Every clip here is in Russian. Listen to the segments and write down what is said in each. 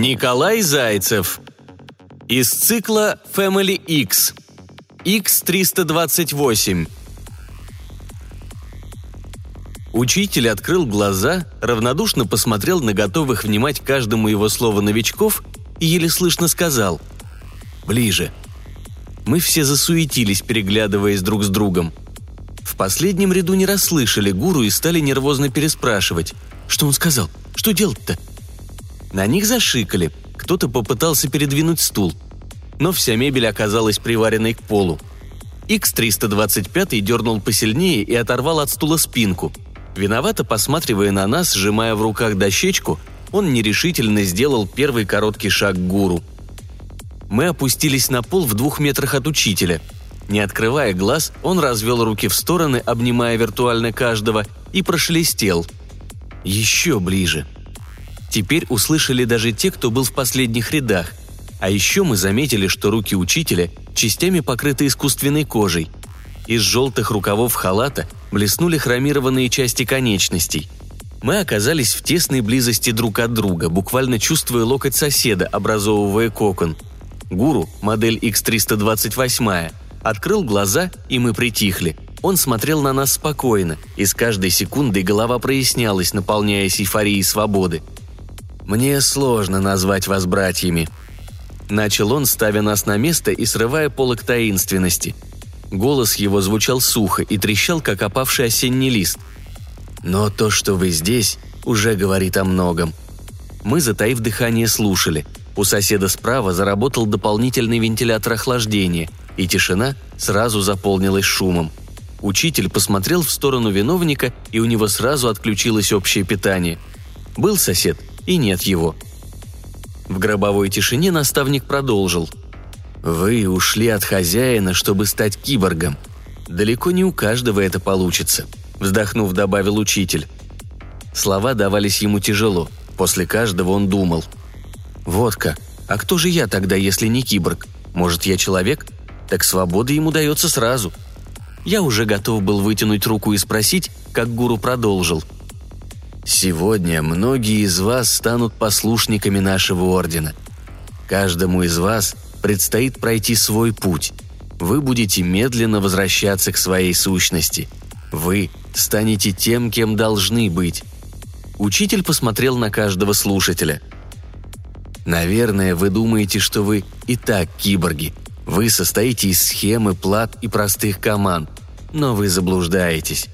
Николай Зайцев. Из цикла Family X. X328. Учитель открыл глаза, равнодушно посмотрел на готовых внимать каждому его слову новичков и еле слышно сказал «Ближе». Мы все засуетились, переглядываясь друг с другом. В последнем ряду не расслышали гуру и стали нервозно переспрашивать. «Что он сказал? Что делать-то?» На них зашикали, кто-то попытался передвинуть стул. Но вся мебель оказалась приваренной к полу. X325 дернул посильнее и оторвал от стула спинку. Виновато посматривая на нас, сжимая в руках дощечку, он нерешительно сделал первый короткий шаг к гуру. Мы опустились на пол в двух метрах от учителя. Не открывая глаз, он развел руки в стороны, обнимая виртуально каждого, и прошелестел. Еще ближе – Теперь услышали даже те, кто был в последних рядах. А еще мы заметили, что руки учителя частями покрыты искусственной кожей. Из желтых рукавов халата блеснули хромированные части конечностей. Мы оказались в тесной близости друг от друга, буквально чувствуя локоть соседа, образовывая кокон. Гуру, модель X328, открыл глаза, и мы притихли. Он смотрел на нас спокойно, и с каждой секундой голова прояснялась, наполняясь эйфорией свободы – «Мне сложно назвать вас братьями», Начал он, ставя нас на место и срывая полок таинственности. Голос его звучал сухо и трещал, как опавший осенний лист. «Но то, что вы здесь, уже говорит о многом». Мы, затаив дыхание, слушали. У соседа справа заработал дополнительный вентилятор охлаждения, и тишина сразу заполнилась шумом. Учитель посмотрел в сторону виновника, и у него сразу отключилось общее питание. Был сосед, и нет его. В гробовой тишине наставник продолжил. «Вы ушли от хозяина, чтобы стать киборгом. Далеко не у каждого это получится», – вздохнув, добавил учитель. Слова давались ему тяжело. После каждого он думал. «Вот как. А кто же я тогда, если не киборг? Может, я человек? Так свобода ему дается сразу». Я уже готов был вытянуть руку и спросить, как гуру продолжил – Сегодня многие из вас станут послушниками нашего ордена. Каждому из вас предстоит пройти свой путь. Вы будете медленно возвращаться к своей сущности. Вы станете тем, кем должны быть. Учитель посмотрел на каждого слушателя. Наверное, вы думаете, что вы и так киборги. Вы состоите из схемы, плат и простых команд. Но вы заблуждаетесь.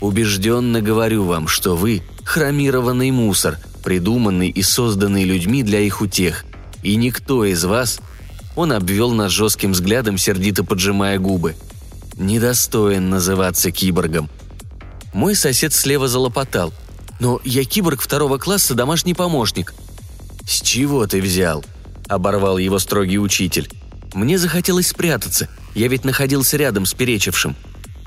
Убежденно говорю вам, что вы хромированный мусор, придуманный и созданный людьми для их утех. И никто из вас...» Он обвел нас жестким взглядом, сердито поджимая губы. «Недостоин называться киборгом». Мой сосед слева залопотал. «Но я киборг второго класса, домашний помощник». «С чего ты взял?» – оборвал его строгий учитель. «Мне захотелось спрятаться, я ведь находился рядом с перечившим.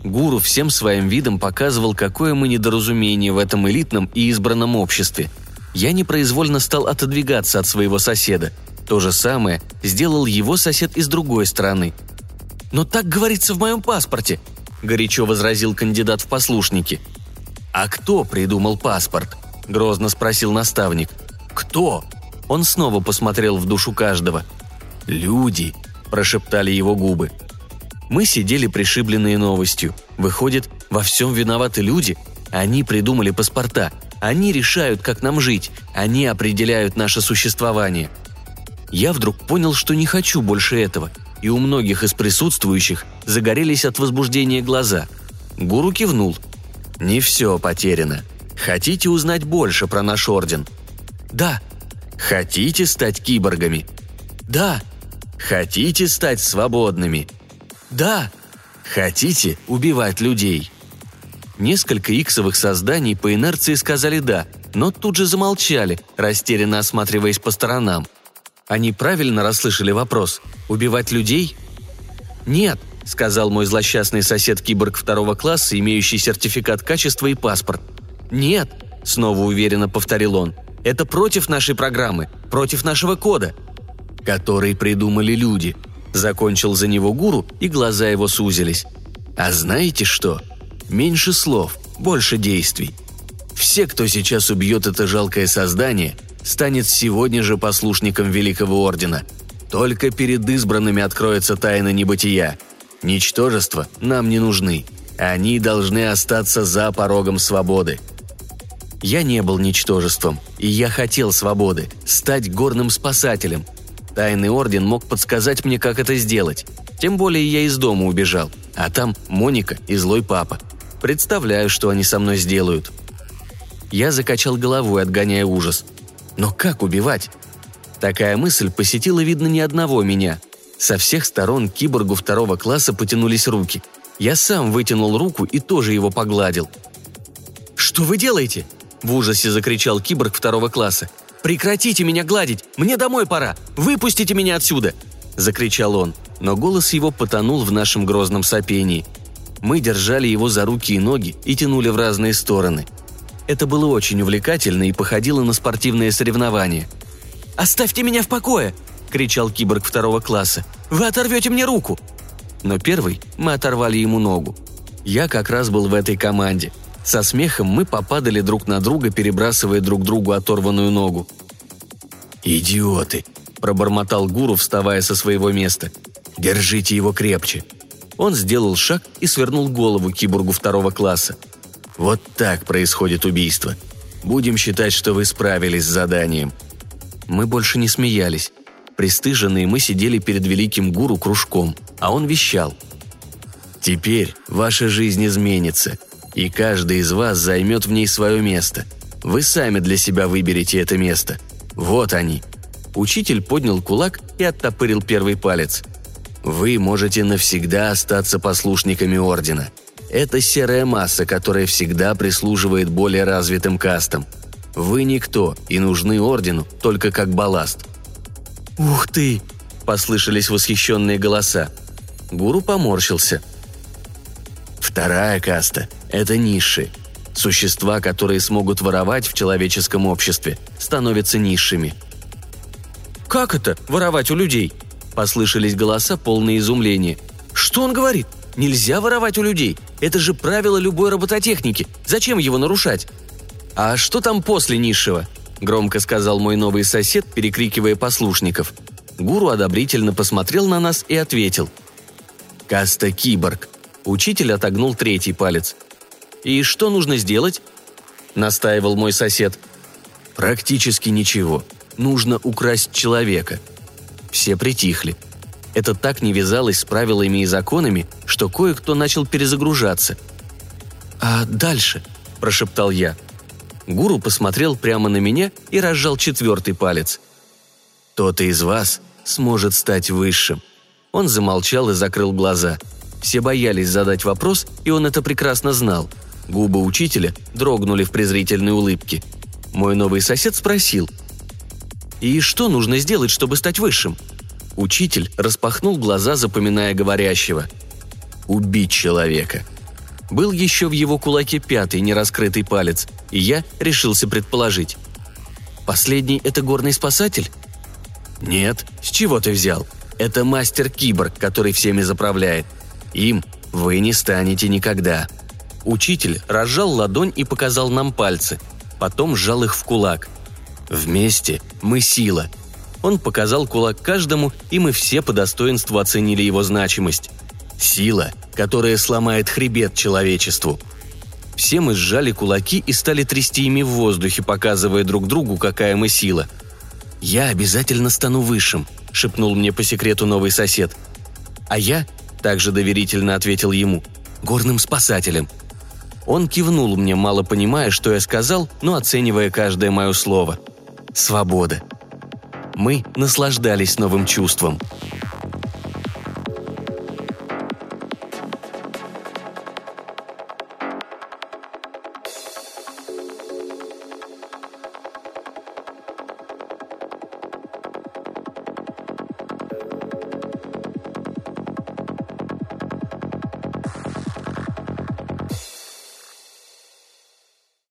Гуру всем своим видом показывал, какое мы недоразумение в этом элитном и избранном обществе. Я непроизвольно стал отодвигаться от своего соседа. То же самое сделал его сосед из другой стороны. «Но так говорится в моем паспорте», – горячо возразил кандидат в послушники. «А кто придумал паспорт?» – грозно спросил наставник. «Кто?» Он снова посмотрел в душу каждого. «Люди», – прошептали его губы. Мы сидели пришибленные новостью. Выходит, во всем виноваты люди. Они придумали паспорта. Они решают, как нам жить. Они определяют наше существование. Я вдруг понял, что не хочу больше этого. И у многих из присутствующих загорелись от возбуждения глаза. Гуру кивнул. «Не все потеряно. Хотите узнать больше про наш орден?» «Да». «Хотите стать киборгами?» «Да». «Хотите стать свободными?» «Да!» «Хотите убивать людей?» Несколько иксовых созданий по инерции сказали «да», но тут же замолчали, растерянно осматриваясь по сторонам. Они правильно расслышали вопрос «убивать людей?» «Нет», — сказал мой злосчастный сосед-киборг второго класса, имеющий сертификат качества и паспорт. «Нет», — снова уверенно повторил он, — «это против нашей программы, против нашего кода». «Который придумали люди», Закончил за него гуру, и глаза его сузились. «А знаете что? Меньше слов, больше действий. Все, кто сейчас убьет это жалкое создание, станет сегодня же послушником Великого Ордена. Только перед избранными откроется тайна небытия. Ничтожества нам не нужны. Они должны остаться за порогом свободы. Я не был ничтожеством, и я хотел свободы, стать горным спасателем. Тайный орден мог подсказать мне, как это сделать. Тем более я из дома убежал, а там Моника и злой папа. Представляю, что они со мной сделают. Я закачал головой, отгоняя ужас. Но как убивать? Такая мысль посетила, видно, ни одного меня. Со всех сторон киборгу второго класса потянулись руки. Я сам вытянул руку и тоже его погладил. «Что вы делаете?» – в ужасе закричал киборг второго класса. «Прекратите меня гладить! Мне домой пора! Выпустите меня отсюда!» – закричал он, но голос его потонул в нашем грозном сопении. Мы держали его за руки и ноги и тянули в разные стороны. Это было очень увлекательно и походило на спортивное соревнование. «Оставьте меня в покое!» – кричал киборг второго класса. «Вы оторвете мне руку!» Но первый мы оторвали ему ногу. Я как раз был в этой команде. Со смехом мы попадали друг на друга, перебрасывая друг другу оторванную ногу. «Идиоты!» – пробормотал гуру, вставая со своего места. «Держите его крепче!» Он сделал шаг и свернул голову киборгу второго класса. «Вот так происходит убийство. Будем считать, что вы справились с заданием». Мы больше не смеялись. Престыженные мы сидели перед великим гуру кружком, а он вещал. «Теперь ваша жизнь изменится, и каждый из вас займет в ней свое место. Вы сами для себя выберете это место. Вот они». Учитель поднял кулак и оттопырил первый палец. «Вы можете навсегда остаться послушниками Ордена. Это серая масса, которая всегда прислуживает более развитым кастам. Вы никто и нужны Ордену только как балласт. «Ух ты!» – послышались восхищенные голоса. Гуру поморщился. Вторая каста – это низшие. Существа, которые смогут воровать в человеческом обществе, становятся низшими. «Как это – воровать у людей?» – послышались голоса, полные изумления. «Что он говорит? Нельзя воровать у людей. Это же правило любой робототехники. Зачем его нарушать?» «А что там после низшего?» – громко сказал мой новый сосед, перекрикивая послушников. Гуру одобрительно посмотрел на нас и ответил. «Каста киборг». Учитель отогнул третий палец. «И что нужно сделать?» – настаивал мой сосед. «Практически ничего. Нужно украсть человека». Все притихли. Это так не вязалось с правилами и законами, что кое-кто начал перезагружаться. «А дальше?» – прошептал я – Гуру посмотрел прямо на меня и разжал четвертый палец. «Кто-то из вас сможет стать высшим». Он замолчал и закрыл глаза. Все боялись задать вопрос, и он это прекрасно знал. Губы учителя дрогнули в презрительной улыбке. Мой новый сосед спросил. «И что нужно сделать, чтобы стать высшим?» Учитель распахнул глаза, запоминая говорящего. «Убить человека», был еще в его кулаке пятый нераскрытый палец, и я решился предположить. «Последний – это горный спасатель?» «Нет, с чего ты взял? Это мастер-киборг, который всеми заправляет. Им вы не станете никогда». Учитель разжал ладонь и показал нам пальцы, потом сжал их в кулак. «Вместе мы сила». Он показал кулак каждому, и мы все по достоинству оценили его значимость. Сила, которая сломает хребет человечеству. Все мы сжали кулаки и стали трясти ими в воздухе, показывая друг другу, какая мы сила. «Я обязательно стану высшим», — шепнул мне по секрету новый сосед. «А я», — также доверительно ответил ему, — «горным спасателем». Он кивнул мне, мало понимая, что я сказал, но оценивая каждое мое слово. «Свобода». Мы наслаждались новым чувством —